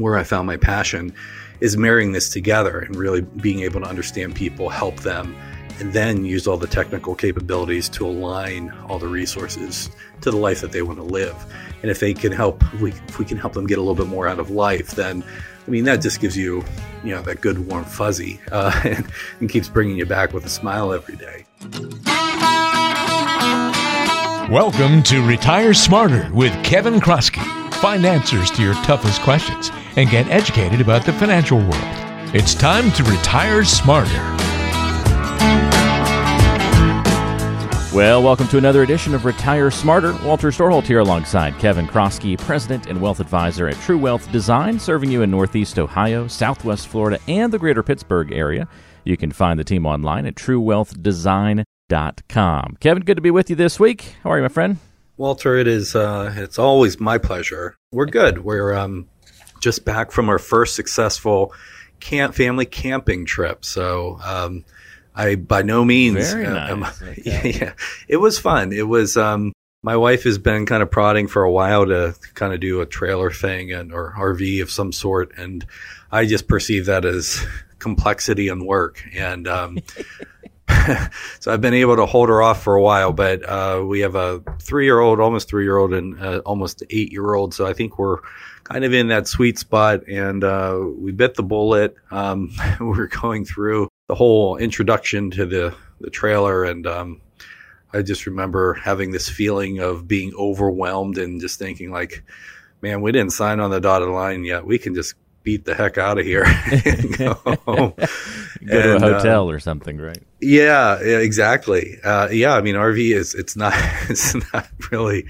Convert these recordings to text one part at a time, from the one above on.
where I found my passion is marrying this together and really being able to understand people, help them, and then use all the technical capabilities to align all the resources to the life that they want to live. And if they can help, if we, can help them get a little bit more out of life, then I mean that just gives you, you know, that good warm fuzzy, uh, and, and keeps bringing you back with a smile every day. Welcome to Retire Smarter with Kevin Kroskey. Find answers to your toughest questions and get educated about the financial world. It's time to retire smarter. Well, welcome to another edition of Retire Smarter. Walter Storholt here alongside Kevin Kroskey, President and Wealth Advisor at True Wealth Design, serving you in Northeast Ohio, Southwest Florida, and the greater Pittsburgh area. You can find the team online at truewealthdesign.com. Kevin, good to be with you this week. How are you, my friend? Walter, it is uh, it's always my pleasure. We're good. We're um, just back from our first successful camp family camping trip. So um, I by no means. Very nice. okay. yeah, yeah, it was fun. It was. Um, my wife has been kind of prodding for a while to kind of do a trailer thing and or RV of some sort, and I just perceive that as complexity and work. And um, so I've been able to hold her off for a while. But uh, we have a three-year-old, almost three-year-old, and uh, almost eight-year-old. So I think we're kind of in that sweet spot, and uh, we bit the bullet. Um, we're going through the whole introduction to the the trailer, and um, I just remember having this feeling of being overwhelmed and just thinking like, man, we didn't sign on the dotted line yet. We can just beat the heck out of here and go home. Go to a And, uh, hotel or something, right? yeah, yeah, exactly. Uh, yeah, I mean, RV is it's not it's not really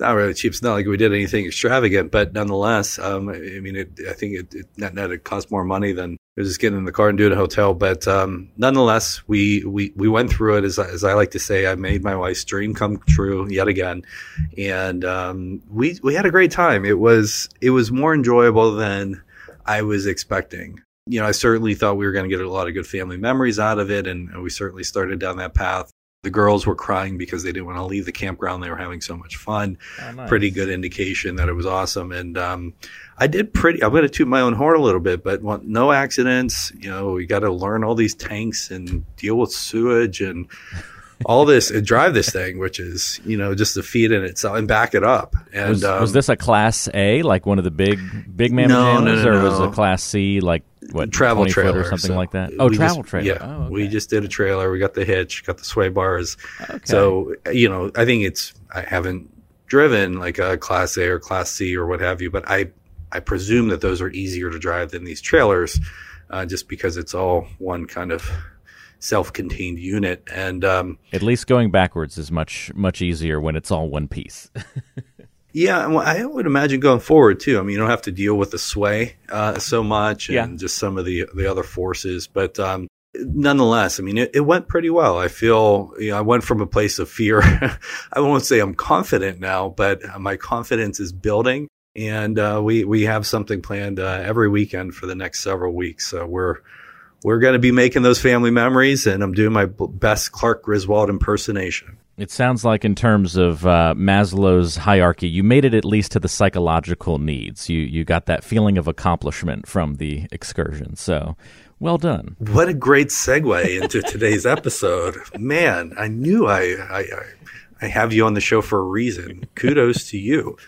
it's not really cheap. It's not like we did anything extravagant, but nonetheless, um, I mean, it, I think it, it net net it cost more money than just getting in the car and doing a hotel. But um, nonetheless, we, we we went through it as as I like to say. I made my wife's dream come true yet again, and um, we we had a great time. It was it was more enjoyable than I was expecting you know, I certainly thought we were going to get a lot of good family memories out of it, and we certainly started down that path. The girls were crying because they didn't want to leave the campground. They were having so much fun. Pretty good indication that it was awesome. And um, I did pretty. I'm going to toot my own horn a little bit, but no accidents. You know, we got to learn all these tanks and deal with sewage and all this and drive this thing, which is you know just a feat in itself and back it up. And Was, um, was this a Class A, like one of the big big mammoth No, no, animals, no, or was it a Class C, like what travel 20 trailer or something so like that? Oh, travel just- trailer. Yeah, oh, okay. we just did a trailer. We got the hitch, got the sway bars. Okay. So you know, I think it's I haven't driven like a Class A or Class C or what have you, but I I presume that those are easier to drive than these trailers, uh, just because it's all one kind of self-contained unit. And um, At least going backwards is much much easier when it's all one piece. Yeah, well, I would imagine going forward too. I mean, you don't have to deal with the sway uh, so much and Yeah. just some of the the other forces, but um, nonetheless, I mean, it, it went pretty well. I feel you know, I went from a place of fear. I won't say I'm confident now, but my confidence is building, and uh, we we have something planned uh, every weekend for the next several weeks. So we're we're going to be making those family memories, and I'm doing my best Clark Griswold impersonation. It sounds like, in terms of uh, Maslow's hierarchy, you made it at least to the psychological needs. You you got that feeling of accomplishment from the excursion. So, well done. What a great segue into today's episode. Man, I knew I, I, I, I have you on the show for a reason. Kudos to you.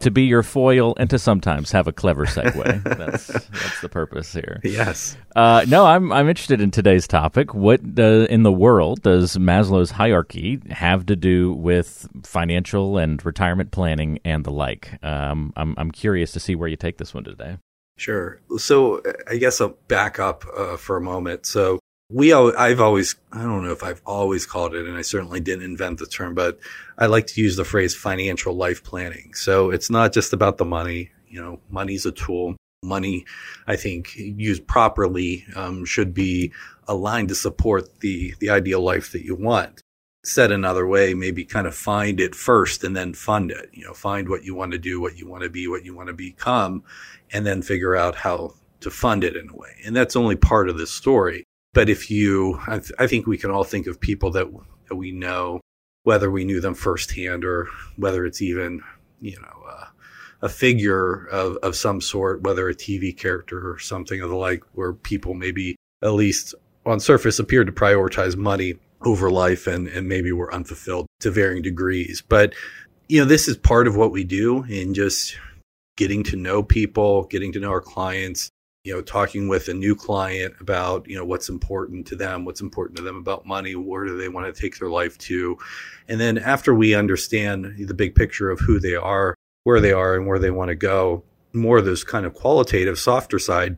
To be your foil and to sometimes have a clever segue. that's that's the purpose here. Yes. Uh, no, I'm I'm interested in today's topic. What uh, in the world does Maslow's hierarchy have to do with financial and retirement planning and the like? Um, I'm I'm curious to see where you take this one today. Sure. So I guess I'll back up uh, for a moment. So we, I've always, I don't know if I've always called it, and I certainly didn't invent the term, but I like to use the phrase financial life planning. So it's not just about the money. You know, money's a tool. Money, I think, used properly, um, should be aligned to support the the ideal life that you want. Said another way, maybe kind of find it first and then fund it. You know, find what you want to do, what you want to be, what you want to become, and then figure out how to fund it in a way. And that's only part of the story. But if you, I, th- I think we can all think of people that, that we know, whether we knew them firsthand or whether it's even, you know, uh, a figure of, of some sort, whether a TV character or something of the like, where people maybe at least on surface appeared to prioritize money over life and, and maybe were unfulfilled to varying degrees. But, you know, this is part of what we do in just getting to know people, getting to know our clients, you know, talking with a new client about, you know, what's important to them, what's important to them about money, where do they want to take their life to. And then after we understand the big picture of who they are, where they are, and where they want to go, more of those kind of qualitative, softer side,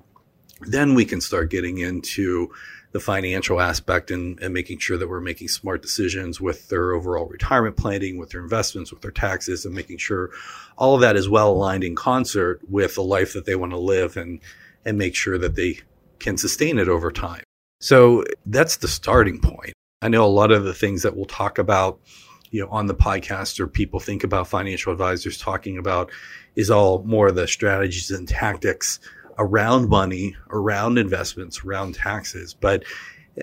then we can start getting into the financial aspect and, and, making sure that we're making smart decisions with their overall retirement planning, with their investments, with their taxes, and making sure all of that is well aligned in concert with the life that they want to live and and make sure that they can sustain it over time. So that's the starting point. I know a lot of the things that we'll talk about, you know, on the podcast or people think about financial advisors talking about is all more the strategies and tactics around money, around investments, around taxes. But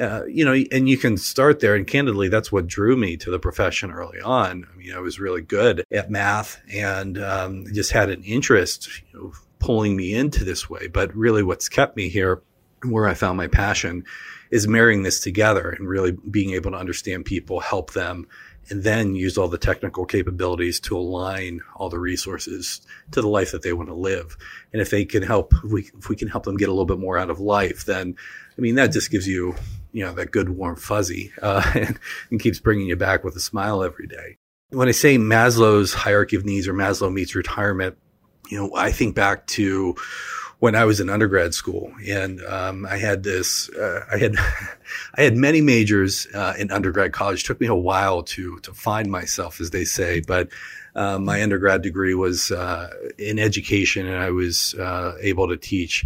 uh, you know, and you can start there. And candidly, that's what drew me to the profession early on. I mean, I was really good at math and um, just had an interest, you know, pulling me into this way. But really, what's kept me here, where I found my passion, is marrying this together and really being able to understand people, help them, and then use all the technical capabilities to align all the resources to the life that they want to live. And if they can help, if we, if we can help them get a little bit more out of life, then I mean, that just gives you, you know, that good warm fuzzy uh, and, and keeps bringing you back with a smile every day. When I say Maslow's hierarchy of needs or Maslow meets retirement, you know, I think back to when I was in undergrad school, and um, I had this. Uh, I had I had many majors uh, in undergrad college. It took me a while to to find myself, as they say, but. Uh, my undergrad degree was uh, in education, and I was uh, able to teach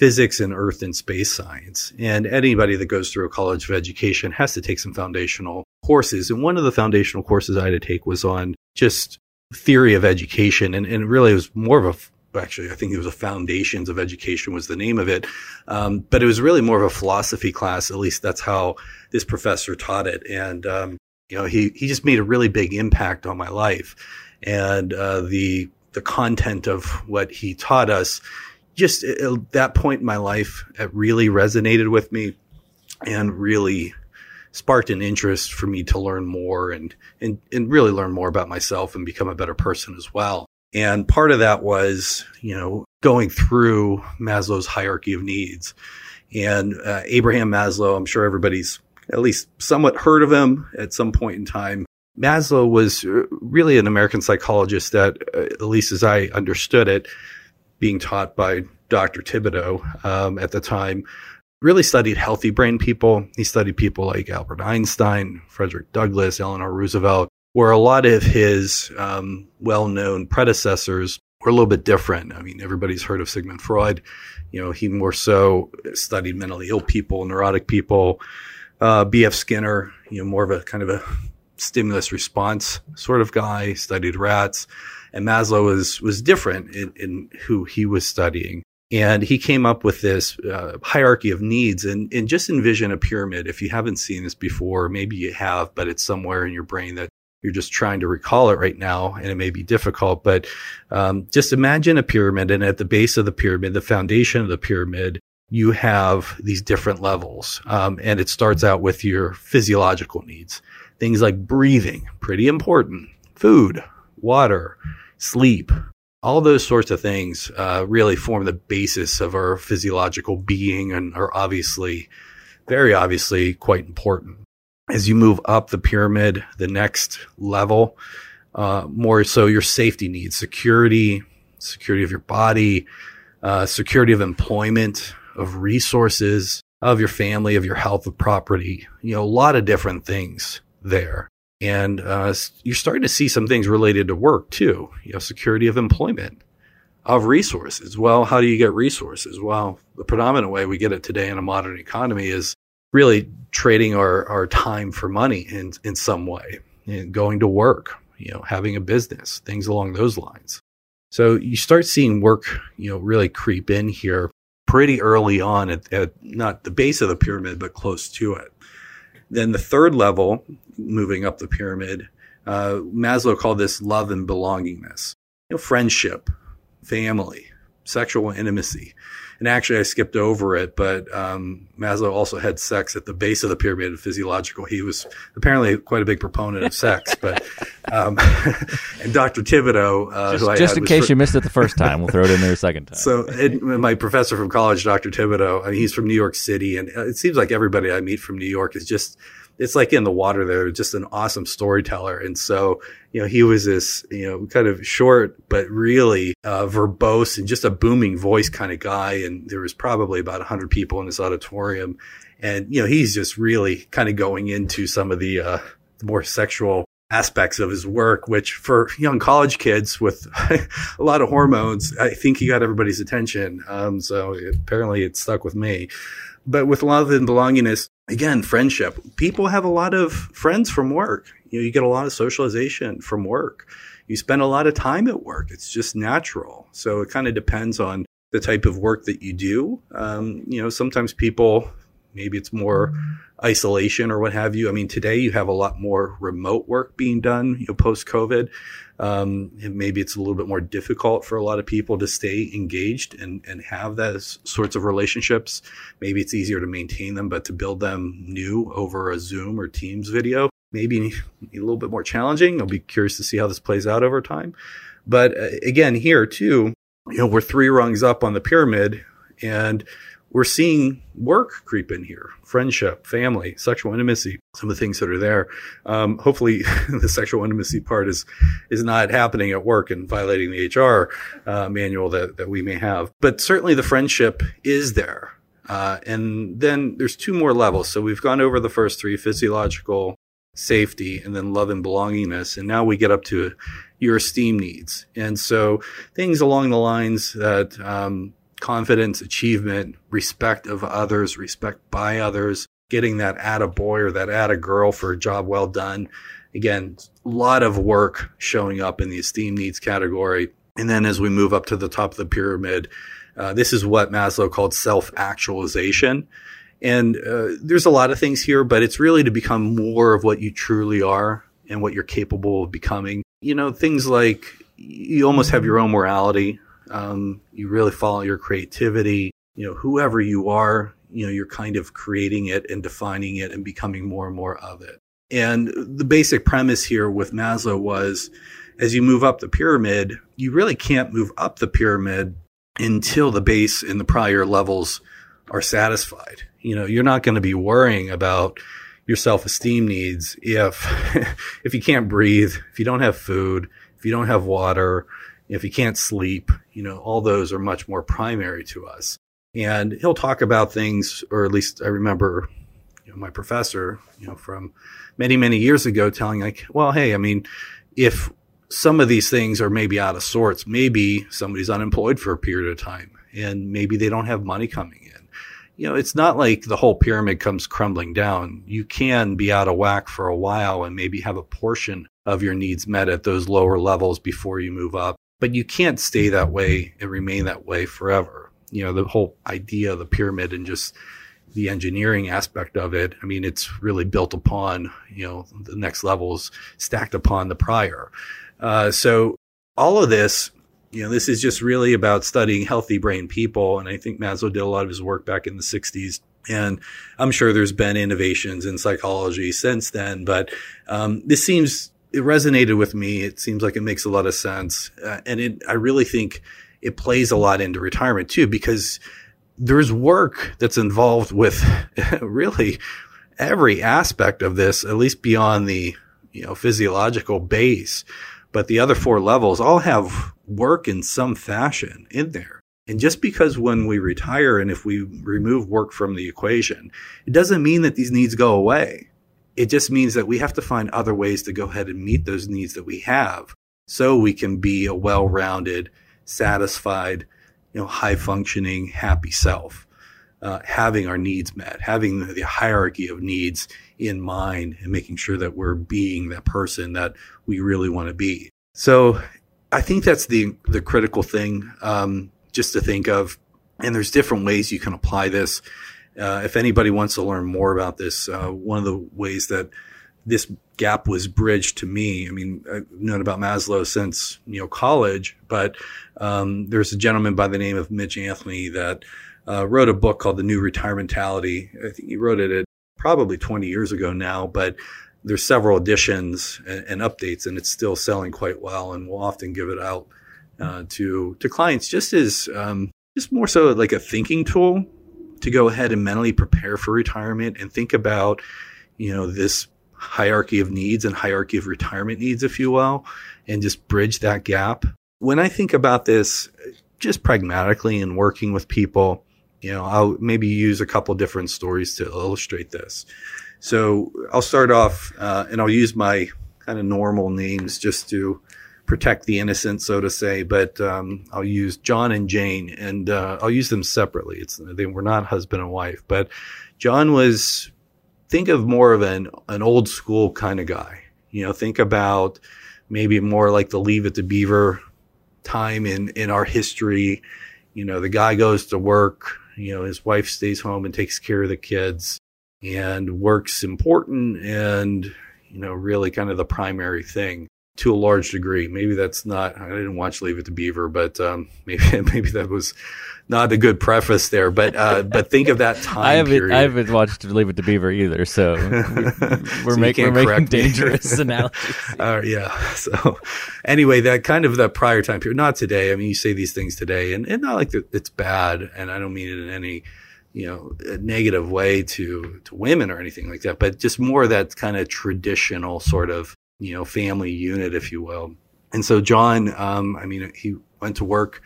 physics and earth and space science. And anybody that goes through a college of education has to take some foundational courses. And one of the foundational courses I had to take was on just theory of education, and, and really it was more of a actually I think it was a foundations of education was the name of it, um, but it was really more of a philosophy class. At least that's how this professor taught it, and um, you know he he just made a really big impact on my life, and uh, the the content of what he taught us just at that point in my life it really resonated with me and really sparked an interest for me to learn more and, and, and really learn more about myself and become a better person as well. And part of that was, you know, going through Maslow's hierarchy of needs. And uh, Abraham Maslow, I'm sure everybody's at least somewhat heard of him at some point in time. Maslow was uh, really an American psychologist that, uh, at least as I understood it, being taught by Dr. Thibodeau um, at the time, really studied healthy brain people. He studied people like Albert Einstein, Frederick Douglass, Eleanor Roosevelt, where a lot of his um, well known predecessors were a little bit different. I mean, everybody's heard of Sigmund Freud. You know, he more so studied mentally ill people, neurotic people. Uh, B.F. Skinner, you know, more of a kind of a stimulus response sort of guy, studied rats. And Maslow was, was different in, in who he was studying. And he came up with this uh, hierarchy of needs and, and just envision a pyramid. If you haven't seen this before, maybe you have, but it's somewhere in your brain that you're just trying to recall it right now and it may be difficult. But um, just imagine a pyramid and at the base of the pyramid, the foundation of the pyramid, you have these different levels. Um, and it starts out with your physiological needs. Things like breathing, pretty important, food, water, sleep, all those sorts of things uh, really form the basis of our physiological being and are obviously, very obviously, quite important. As you move up the pyramid, the next level, uh, more so your safety needs, security, security of your body, uh, security of employment, of resources, of your family, of your health, of property, you know, a lot of different things there. And uh, you're starting to see some things related to work too, you know, security of employment, of resources. Well, how do you get resources? Well, the predominant way we get it today in a modern economy is really trading our, our time for money in, in some way, and going to work, you know, having a business, things along those lines. So you start seeing work, you know, really creep in here pretty early on at, at not the base of the pyramid, but close to it. Then the third level, moving up the pyramid, uh, Maslow called this love and belongingness. You know, friendship, family, sexual intimacy. And actually, I skipped over it, but um, Maslow also had sex at the base of the pyramid of physiological. He was apparently quite a big proponent of sex, but um, and Dr. Thibodeau, uh, just, just in case you missed it the first time, we'll throw it in there a second time. So, it, my professor from college, Dr. Thibodeau, I mean, he's from New York City, and it seems like everybody I meet from New York is just it's like in the water there, just an awesome storyteller. And so, you know, he was this, you know, kind of short, but really uh, verbose and just a booming voice kind of guy. And there was probably about 100 people in this auditorium. And, you know, he's just really kind of going into some of the, uh, the more sexual aspects of his work, which for young college kids with a lot of hormones, I think he got everybody's attention. Um, so apparently it stuck with me. But with love and belongingness, again, friendship. People have a lot of friends from work. You know, you get a lot of socialization from work. You spend a lot of time at work. It's just natural. So it kind of depends on the type of work that you do. Um, you know, sometimes people, maybe it's more isolation or what have you. I mean, today you have a lot more remote work being done, you know, post COVID. Um, maybe it's a little bit more difficult for a lot of people to stay engaged and, and have those sorts of relationships. Maybe it's easier to maintain them, but to build them new over a Zoom or Teams video, maybe a little bit more challenging. I'll be curious to see how this plays out over time. But uh, again, here too, you know, we're three rungs up on the pyramid and we're seeing work creep in here friendship family sexual intimacy some of the things that are there. Um, hopefully the sexual intimacy part is is not happening at work and violating the hr uh, manual that, that we may have. But certainly the friendship is there. Uh, and then there's two more levels. So we've gone over the first three physiological safety and then love and belongingness. And now we get up to your esteem needs. And so things along the lines that um, confidence, achievement, respect of others, respect by others, getting that at a boy or that at a girl for a job well done. Again, a lot of work showing up in the esteem needs category. And then as we move up to the top of the pyramid, uh, this is what Maslow called self actualization. And uh, there's a lot of things here, but it's really to become more of what you truly are and what you're capable of becoming. You know, things like you almost have your own morality, um, you really follow your creativity. You know, whoever you are, you know, you're kind of creating it and defining it and becoming more and more of it. And the basic premise here with Maslow was as you move up the pyramid, you really can't move up the pyramid until the base and the prior levels are satisfied. You know, you're not going to be worrying about your self-esteem needs if if you can't breathe, if you don't have food, if you don't have water, if you can't sleep, you know, all those are much more primary to us. And he'll talk about things, or at least I remember, you know, my professor, you know, from many, many years ago telling like, well, hey, I mean, if some of these things are maybe out of sorts, maybe somebody's unemployed for a period of time and maybe they don't have money coming in. You know, it's not like the whole pyramid comes crumbling down. You can be out of whack for a while and maybe have a portion of your needs met at those lower levels before you move up but you can't stay that way and remain that way forever. You know, the whole idea of the pyramid and just the engineering aspect of it, I mean, it's really built upon, you know, the next levels stacked upon the prior. Uh, so all of this, you know, this is just really about studying healthy brain people. And I think Maslow did a lot of his work back in the 60s. And I'm sure there's been innovations in psychology since then, but um, this seems it resonated with me. It seems like it makes a lot of sense, uh, and it I really think it plays a lot into retirement too because there's work that's involved with really every aspect of this, at least beyond the you know physiological base. But the other four levels all have work in some fashion in there. And just because when we retire and if we remove work from the equation, it doesn't mean that these needs go away it just means that we have to find other ways to go ahead and meet those needs that we have so we can be a well-rounded, satisfied, you know, high functioning, happy self. Uh, having our needs met, having the, the hierarchy of needs in mind and making sure that we're being that person that we really want to be. So I think that's the, the critical thing, um, just to think of. And there's different ways you can apply this uh, if anybody wants to learn more about this, uh, one of the ways that this gap was bridged to me. I mean, I've known about Maslow since, you know, college, but um, there's a gentleman by the name of Mitch Anthony that uh, wrote a book called The New Retirementality. I think he wrote it probably 20 years ago now, but there's several editions and, and updates, and it's still selling quite well. And we'll often give it out uh, to to clients just as um, just more so like a thinking tool to go ahead and mentally prepare for retirement and think about you know this hierarchy of needs and hierarchy of retirement needs, if you will, and just bridge that gap. When I think about this, just pragmatically and working with people, you know, I'll maybe use a couple different stories to illustrate this. So I'll start off, uh, and I'll use my kind of normal names just to protect the innocent, so to say. But um, I'll use John and Jane, and uh, I'll use them separately. It's they were not husband and wife, but John was think of more of an an old school kind of guy. You know, think about maybe more like the Leave It to Beaver time in in our history. You know, the guy goes to work. You know, his wife stays home and takes care of the kids and work's important and, you know, really kind of the primary thing to a large degree. Maybe that's not, I didn't watch Leave It to Beaver, but um, maybe, maybe that was not a good preface there, but uh, but think of that time I haven't period. I haven't watched Leave It to Beaver either, so we're, make, we're making dangerous analogies. Uh, yeah. So anyway, that kind of that prior time period, not today. I mean, you say these things today, and, and not like that it's bad, and I don't mean it in any you know, negative way to, to women or anything like that, but just more that kind of traditional sort of, you know, family unit, if you will. And so John, um, I mean, he went to work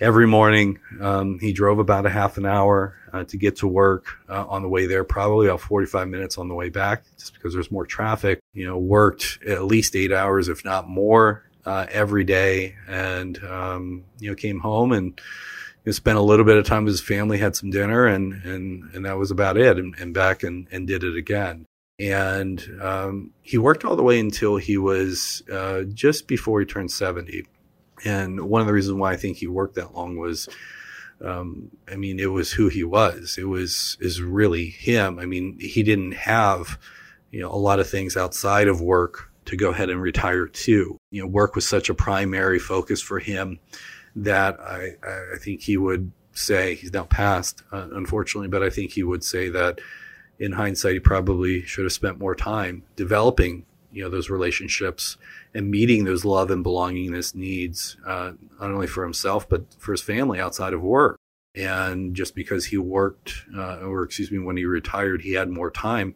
every morning. Um, he drove about a half an hour uh, to get to work uh, on the way there, probably about 45 minutes on the way back, just because there's more traffic. You know, worked at least eight hours, if not more, uh, every day, and um, you know, came home and you know, spent a little bit of time with his family, had some dinner, and and and that was about it. And, and back and and did it again. And um, he worked all the way until he was uh, just before he turned seventy. And one of the reasons why I think he worked that long was, um, I mean, it was who he was. It was is really him. I mean, he didn't have, you know, a lot of things outside of work to go ahead and retire to. You know, work was such a primary focus for him that I, I think he would say he's now passed, uh, unfortunately, but I think he would say that in hindsight, he probably should have spent more time developing, you know, those relationships and meeting those love and belongingness needs, uh, not only for himself, but for his family outside of work. And just because he worked, uh, or excuse me, when he retired, he had more time,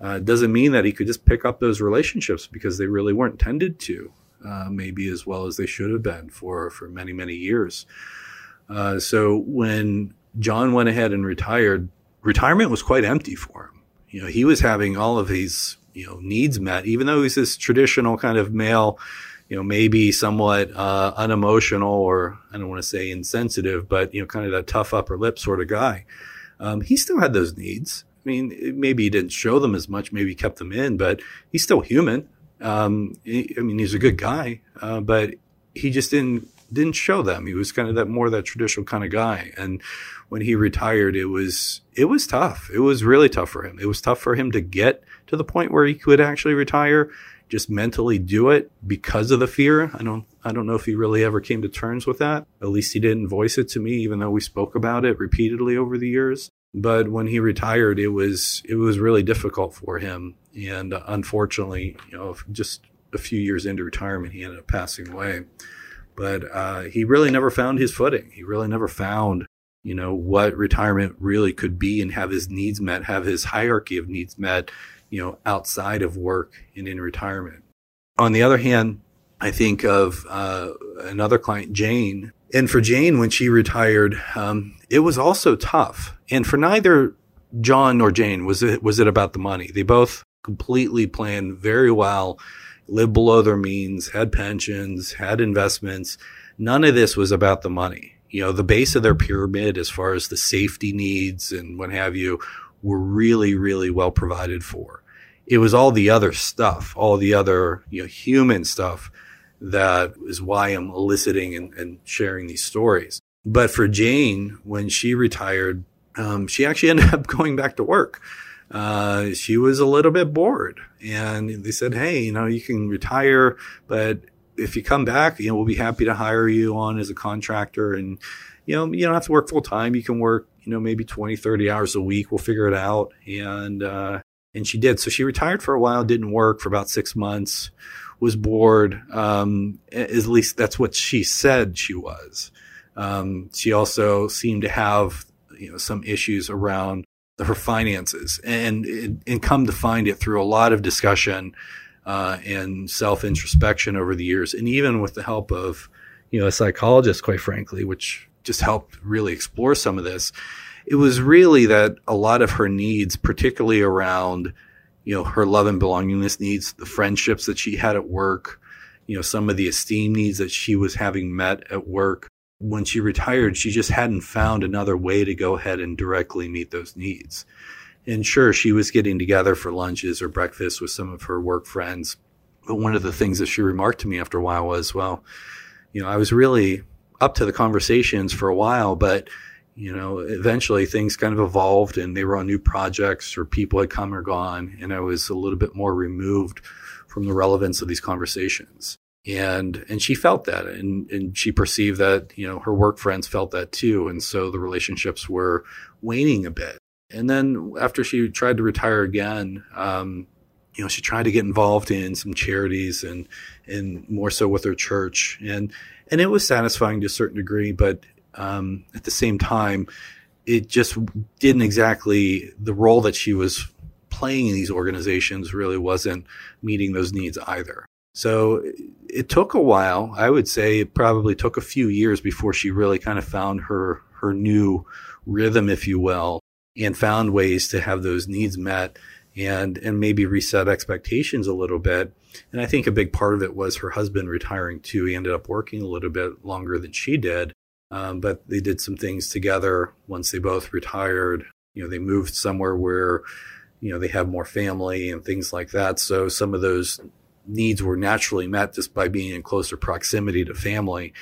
uh, doesn't mean that he could just pick up those relationships because they really weren't tended to uh, maybe as well as they should have been for for many many years. Uh, so when John went ahead and retired, retirement was quite empty for him. You know, he was having all of his you know needs met, even though he's this traditional kind of male. You know, maybe somewhat uh, unemotional, or I don't want to say insensitive, but you know, kind of that tough upper lip sort of guy. Um, he still had those needs. I mean, maybe he didn't show them as much, maybe he kept them in, but he's still human. Um, I mean, he's a good guy, uh, but he just didn't didn't show them. He was kind of that more that traditional kind of guy. And when he retired, it was it was tough. It was really tough for him. It was tough for him to get to the point where he could actually retire, just mentally do it because of the fear. I don't I don't know if he really ever came to terms with that. At least he didn't voice it to me, even though we spoke about it repeatedly over the years. But when he retired, it was it was really difficult for him, and unfortunately, you know, just a few years into retirement, he ended up passing away. But uh, he really never found his footing. He really never found, you know, what retirement really could be and have his needs met, have his hierarchy of needs met, you know, outside of work and in retirement. On the other hand, I think of uh, another client, Jane, and for Jane, when she retired, um, it was also tough. And for neither John nor Jane was it was it about the money. They both completely planned very well, lived below their means, had pensions, had investments. None of this was about the money. You know, the base of their pyramid, as far as the safety needs and what have you, were really, really well provided for. It was all the other stuff, all the other, you know, human stuff that is why I'm eliciting and, and sharing these stories. But for Jane, when she retired, um, she actually ended up going back to work. Uh, she was a little bit bored. And they said, Hey, you know, you can retire, but if you come back, you know, we'll be happy to hire you on as a contractor. And, you know, you don't have to work full time. You can work, you know, maybe 20, 30 hours a week. We'll figure it out. And, uh, and she did. So she retired for a while, didn't work for about six months, was bored. Um, at least that's what she said she was. Um, she also seemed to have, you know, some issues around her finances and, and come to find it through a lot of discussion, uh, and self introspection over the years. And even with the help of, you know, a psychologist, quite frankly, which just helped really explore some of this it was really that a lot of her needs, particularly around, you know, her love and belongingness needs, the friendships that she had at work, you know, some of the esteem needs that she was having met at work. When she retired, she just hadn't found another way to go ahead and directly meet those needs. And sure, she was getting together for lunches or breakfast with some of her work friends. But one of the things that she remarked to me after a while was, well, you know, I was really up to the conversations for a while, but you know, eventually things kind of evolved and they were on new projects or people had come or gone. And I was a little bit more removed from the relevance of these conversations. And, and she felt that and, and she perceived that, you know, her work friends felt that too. And so the relationships were waning a bit. And then after she tried to retire again, um, you know, she tried to get involved in some charities and, and more so with her church. And, and it was satisfying to a certain degree, but um, at the same time, it just didn't exactly the role that she was playing in these organizations really wasn't meeting those needs either. So it took a while. I would say it probably took a few years before she really kind of found her her new rhythm, if you will, and found ways to have those needs met and and maybe reset expectations a little bit. And I think a big part of it was her husband retiring too. He ended up working a little bit longer than she did. Um, but they did some things together once they both retired. You know, they moved somewhere where, you know, they have more family and things like that. So some of those needs were naturally met just by being in closer proximity to family.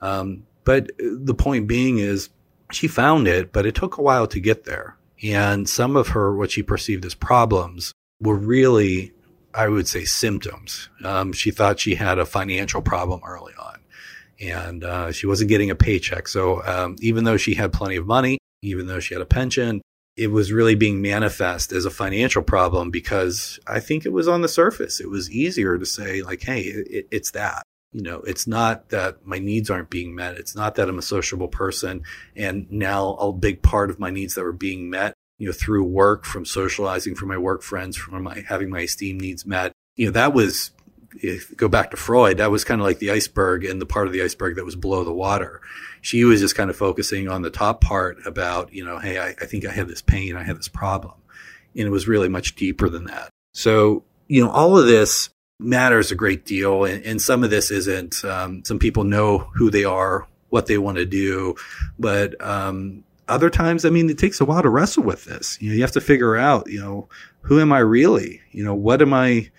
Um, but the point being is she found it, but it took a while to get there. And some of her, what she perceived as problems were really, I would say, symptoms. Um, she thought she had a financial problem early on and uh, she wasn't getting a paycheck. So um, even though she had plenty of money, even though she had a pension, it was really being manifest as a financial problem because I think it was on the surface. It was easier to say like, "Hey, it, it's that." You know, it's not that my needs aren't being met. It's not that I'm a sociable person, and now a big part of my needs that were being met, you know, through work, from socializing, from my work friends, from my having my esteem needs met. You know, that was go back to Freud, that was kind of like the iceberg and the part of the iceberg that was below the water. She was just kind of focusing on the top part about, you know, hey, I, I think I have this pain, I have this problem. And it was really much deeper than that. So, you know, all of this matters a great deal. And, and some of this isn't, um, some people know who they are, what they want to do, but, um, other times, I mean, it takes a while to wrestle with this. You know, you have to figure out, you know, who am I really? You know, what am I,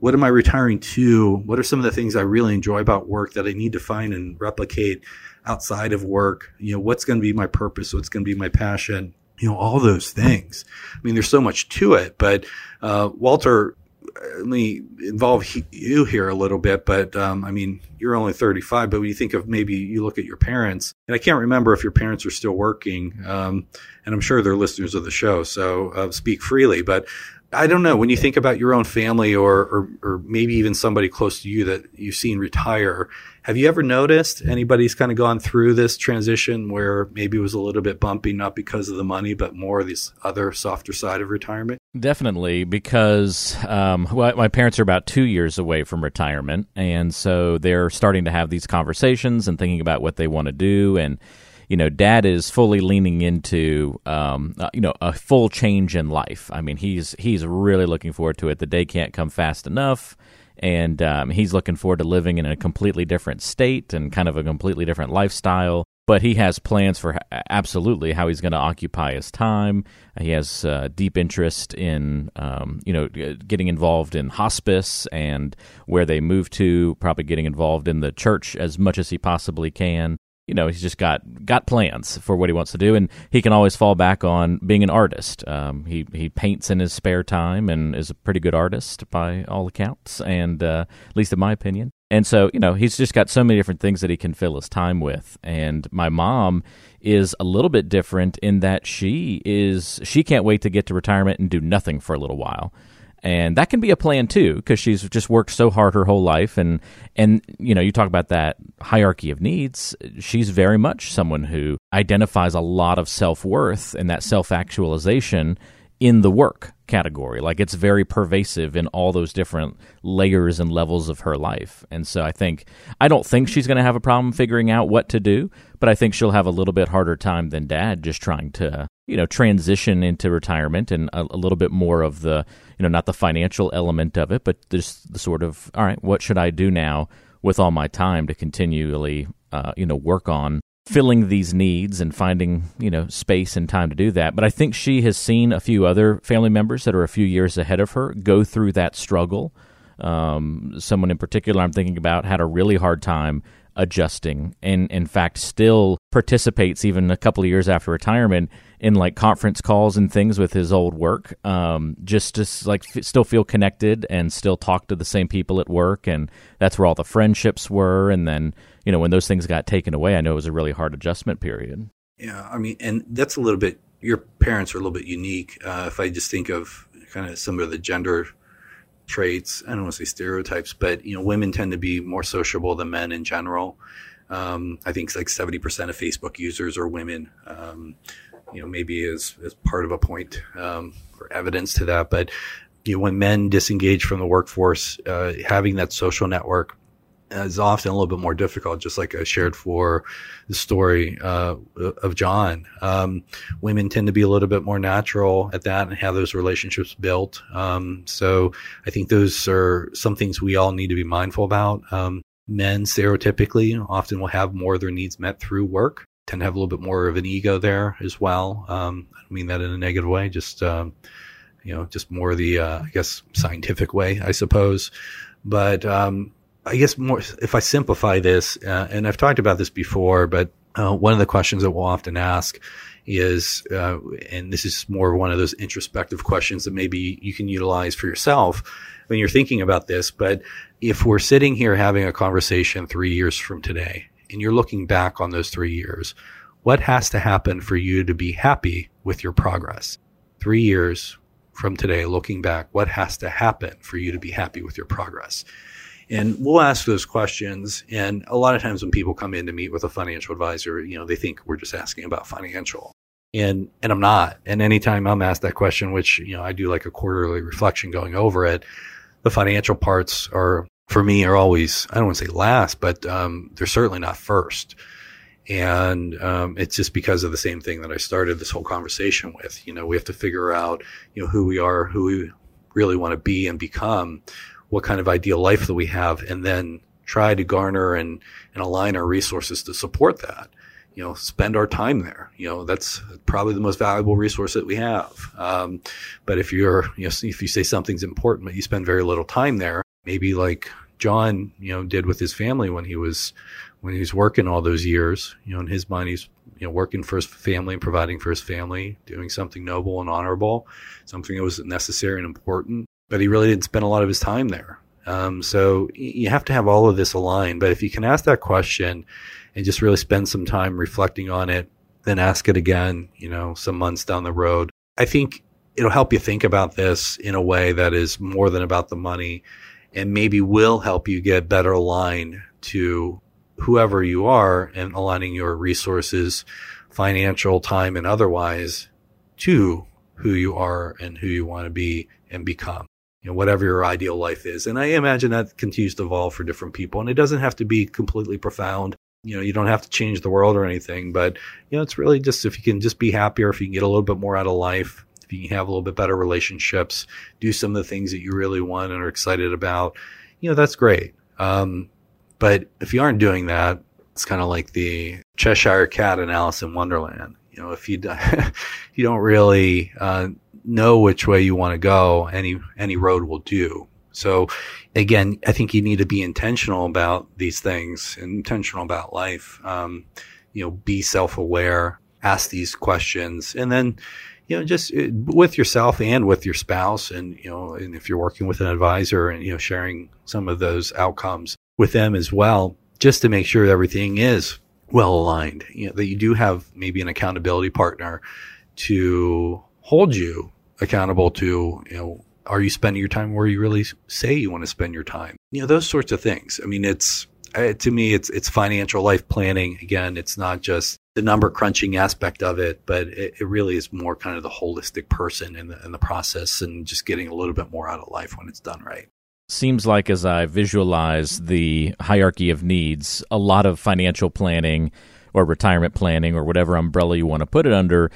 what am I retiring to? What are some of the things I really enjoy about work that I need to find and replicate outside of work? You know, what's going to be my purpose? What's going to be my passion? You know, all those things. I mean, there's so much to it, but, uh, Walter, let me involve you here a little bit, but um, I mean, you're only 35, but when you think of maybe you look at your parents, and I can't remember if your parents are still working, um, and I'm sure they're listeners of the show, so uh, speak freely. But I don't know. When you think about your own family or, or, or, maybe even somebody close to you that you've seen retire, have you ever noticed anybody's kind of gone through this transition where maybe it was a little bit bumpy, not because of the money, but more this other softer side of retirement? Definitely, because um, well, my parents are about two years away from retirement. And so they're starting to have these conversations and thinking about what they want to do. And you know, dad is fully leaning into, um, uh, you know, a full change in life. I mean, he's he's really looking forward to it. The day can't come fast enough, and um, he's looking forward to living in a completely different state and kind of a completely different lifestyle. But he has plans for absolutely how he's going to occupy his time. He has uh, deep interest in, um, you know, getting involved in hospice and where they move to. Probably getting involved in the church as much as he possibly can you know he's just got got plans for what he wants to do, and he can always fall back on being an artist. Um, he he paints in his spare time and is a pretty good artist by all accounts, and uh, at least in my opinion. And so, you know, he's just got so many different things that he can fill his time with. And my mom is a little bit different in that she is she can't wait to get to retirement and do nothing for a little while and that can be a plan too because she's just worked so hard her whole life. And and you know you talk about that hierarchy of needs. She's very much someone who identifies a lot of self-worth and that self-actualization in the work category. Like it's very pervasive in all those different layers and levels of her life. And so i think i don't think she's going to have a problem figuring out what to do but i think she'll have a little bit harder time than dad just trying to you know transition into retirement and a, a little bit more of the you know, not the financial element of it, but just the sort of, all right, what should I do now with all my time to continually, uh, you know, work on filling these needs and finding, you know, space and time to do that. But I think she has seen a few other family members that are a few years ahead of her go through that struggle. Um, someone in particular I'm thinking about had a really hard time adjusting and in fact still participates even a couple of years after retirement in like conference calls and things with his old work um, just to like f- still feel connected and still talk to the same people at work. And that's where all the friendships were. And then you know when those things got taken away i know it was a really hard adjustment period. Yeah i mean and that's a little bit your parents are a little bit unique. Uh, if i just think of kind of some of the gender traits. I don't want to say stereotypes, but you know, women tend to be more sociable than men in general. Um, I think like seventy percent of Facebook users are women. Um, you know, maybe as as part of a point um, or evidence to that, but you know, when men disengage from the workforce, uh, having that social network is often a little bit more difficult, just like I shared for the story uh, of John. Um, women tend to be a little bit more natural at that and have those relationships built. Um, so I think those are some things we all need to be mindful about. Um, men stereotypically often will have more of their needs met through work, tend to have a little bit more of an ego there as well. Um, I don't mean that in a negative way, just, um, you know, just more the, uh, I guess, scientific way, I suppose. But, um, I guess more if I simplify this, uh, and I've talked about this before, but uh, one of the questions that we'll often ask is, uh, and this is more one of those introspective questions that maybe you can utilize for yourself when you're thinking about this. But if we're sitting here having a conversation three years from today, and you're looking back on those three years, what has to happen for you to be happy with your progress? Three years from today, looking back, what has to happen for you to be happy with your progress? And we'll ask those questions. And a lot of times when people come in to meet with a financial advisor, you know, they think we're just asking about financial. And and I'm not. And anytime I'm asked that question, which, you know, I do like a quarterly reflection going over it, the financial parts are for me are always I don't want to say last, but um, they're certainly not first. And um, it's just because of the same thing that I started this whole conversation with. You know, we have to figure out, you know, who we are, who we really want to be and become what kind of ideal life that we have and then try to garner and, and align our resources to support that. You know spend our time there. You know that's probably the most valuable resource that we have. Um, but if you're you know if you say something's important but you spend very little time there maybe like john you know did with his family when he was when he was working all those years you know in his mind he's you know working for his family and providing for his family doing something noble and honorable something that was necessary and important but he really didn't spend a lot of his time there. Um, so you have to have all of this aligned. But if you can ask that question and just really spend some time reflecting on it, then ask it again, you know, some months down the road, I think it'll help you think about this in a way that is more than about the money and maybe will help you get better aligned to whoever you are and aligning your resources, financial, time, and otherwise to who you are and who you want to be and become you know, whatever your ideal life is. And I imagine that continues to evolve for different people. And it doesn't have to be completely profound. You know, you don't have to change the world or anything, but you know, it's really just if you can just be happier, if you can get a little bit more out of life, if you can have a little bit better relationships, do some of the things that you really want and are excited about, you know, that's great. Um, but if you aren't doing that, it's kind of like the Cheshire Cat in Alice in Wonderland. You know, if you you don't really uh, know which way you want to go, any any road will do. So again, I think you need to be intentional about these things, intentional about life. Um, you know, be self aware, ask these questions, and then, you know, just uh, with yourself and with your spouse, and you know, and if you're working with an advisor, and you know, sharing some of those outcomes with them as well, just to make sure everything is well aligned. You know, that you do have maybe an accountability partner to hold you accountable to, you know, are you spending your time where you really say you want to spend your time? You know, those sorts of things. I mean, it's to me, it's it's financial life planning. Again, it's not just the number crunching aspect of it, but it, it really is more kind of the holistic person in the in the process, and just getting a little bit more out of life when it's done right. Seems like as I visualize the hierarchy of needs, a lot of financial planning or retirement planning or whatever umbrella you want to put it under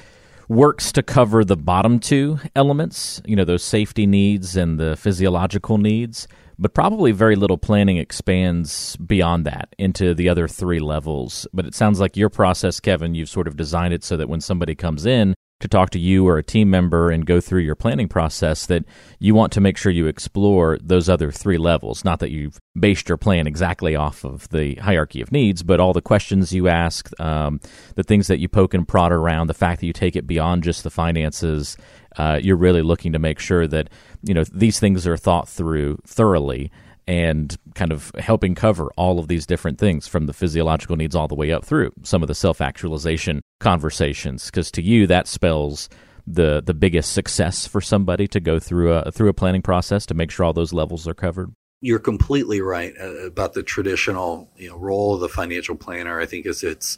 works to cover the bottom two elements, you know, those safety needs and the physiological needs but probably very little planning expands beyond that into the other three levels. But it sounds like your process, Kevin, you've sort of designed it so that when somebody comes in to talk to you or a team member and go through your planning process, that you want to make sure you explore those other three levels. Not that you've based your plan exactly off of the hierarchy of needs, but all the questions you ask, um, the things that you poke and prod around, the fact that you take it beyond just the finances uh, you're really looking to make sure that you know these things are thought through thoroughly and kind of helping cover all of these different things from the physiological needs all the way up through some of the self-actualization conversations because to you that spells the the biggest success for somebody to go through a through a planning process to make sure all those levels are covered you're completely right uh, about the traditional you know role of the financial planner i think is it's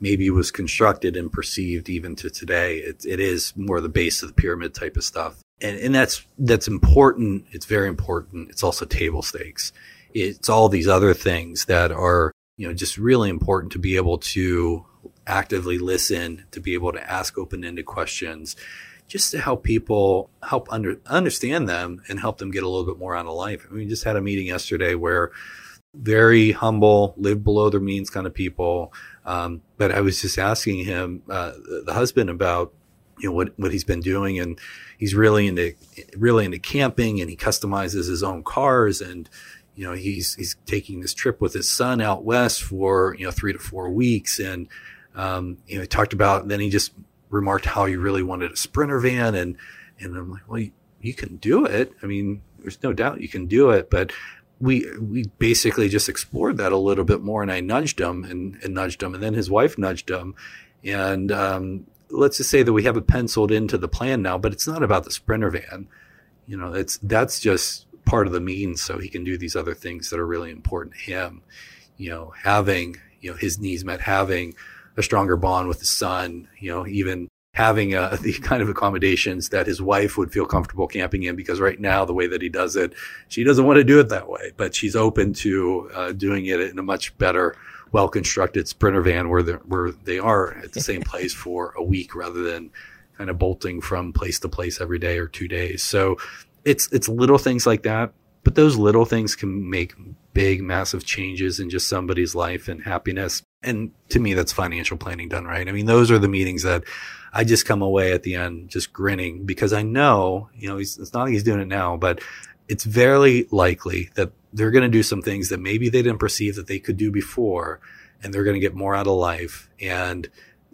maybe was constructed and perceived even to today. It, it is more the base of the pyramid type of stuff. And, and that's, that's important. It's very important. It's also table stakes. It's all these other things that are, you know, just really important to be able to actively listen, to be able to ask open-ended questions, just to help people help under, understand them and help them get a little bit more out of life. I mean, we just had a meeting yesterday where very humble, live below their means kind of people. Um, but I was just asking him, uh, the husband, about you know what what he's been doing, and he's really into really into camping, and he customizes his own cars, and you know he's he's taking this trip with his son out west for you know three to four weeks, and um, you know he talked about. Then he just remarked how he really wanted a sprinter van, and and I'm like, well, you, you can do it. I mean, there's no doubt you can do it, but we we basically just explored that a little bit more, and I nudged him and, and nudged him, and then his wife nudged him, and um, let's just say that we have it penciled into the plan now, but it's not about the sprinter van. You know, it's that's just part of the means, so he can do these other things that are really important to him. You know, having you know his needs met, having a stronger bond with his son. You know, even having uh, the kind of accommodations that his wife would feel comfortable camping in because right now the way that he does it she doesn't want to do it that way but she's open to uh, doing it in a much better well constructed sprinter van where they where they are at the same place for a week rather than kind of bolting from place to place every day or two days. So it's it's little things like that but those little things can make big massive changes in just somebody's life and happiness. And to me that's financial planning done right. I mean those are the meetings that I just come away at the end just grinning because I know, you know, it's not like he's doing it now, but it's very likely that they're going to do some things that maybe they didn't perceive that they could do before and they're going to get more out of life and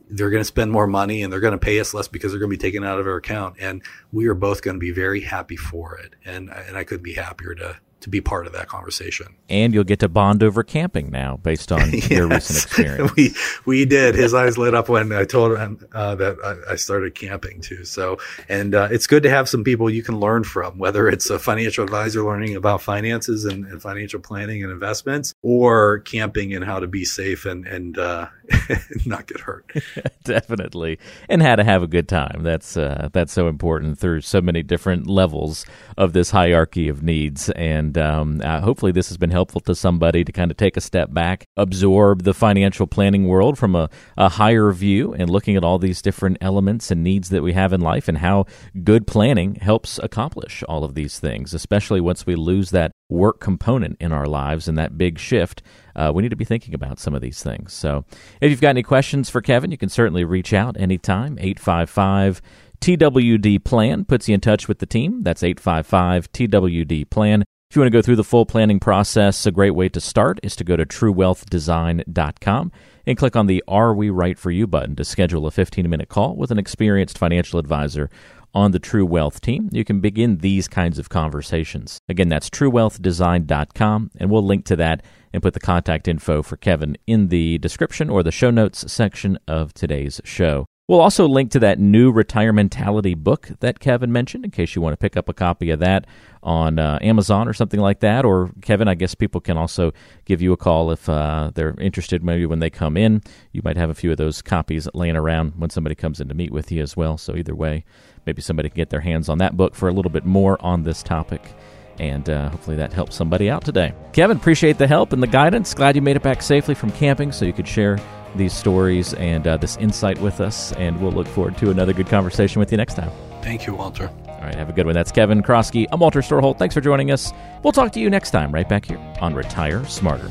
they're going to spend more money and they're going to pay us less because they're going to be taken out of our account and we are both going to be very happy for it and and I couldn't be happier to to be part of that conversation. And you'll get to bond over camping now, based on yes, your recent experience. we we did. His eyes lit up when I told him uh, that I, I, started camping too. So, and uh, it's good to have some people you can learn from, whether it's a financial advisor learning about finances and, and financial planning and investments, or camping and how to be safe and and uh, not get hurt. Definitely, and how to have a good time. That's uh, that's so important through so many different levels of this hierarchy of needs and um, uh, hopefully, this has been helpful to somebody to kind of take a step back, absorb the financial planning world from a, a higher view, and looking at all these different elements and needs that we have in life, and how good planning helps accomplish all of these things, especially once we lose that work component in our lives and that big shift. Uh, we need to be thinking about some of these things. So, if you've got any questions for Kevin, you can certainly reach out anytime, 855 TWD Plan puts you in touch with the team. That's 855 TWD Plan. If you want to go through the full planning process, a great way to start is to go to truewealthdesign.com and click on the Are We Right For You button to schedule a 15 minute call with an experienced financial advisor on the True Wealth team. You can begin these kinds of conversations. Again, that's truewealthdesign.com, and we'll link to that and put the contact info for Kevin in the description or the show notes section of today's show. We'll also link to that new Retirementality book that Kevin mentioned in case you want to pick up a copy of that on uh, Amazon or something like that. Or, Kevin, I guess people can also give you a call if uh, they're interested, maybe when they come in. You might have a few of those copies laying around when somebody comes in to meet with you as well. So, either way, maybe somebody can get their hands on that book for a little bit more on this topic. And uh, hopefully that helps somebody out today. Kevin, appreciate the help and the guidance. Glad you made it back safely from camping so you could share these stories and uh, this insight with us. And we'll look forward to another good conversation with you next time. Thank you, Walter. All right, have a good one. That's Kevin Kroskey. I'm Walter Storholt. Thanks for joining us. We'll talk to you next time, right back here on Retire Smarter.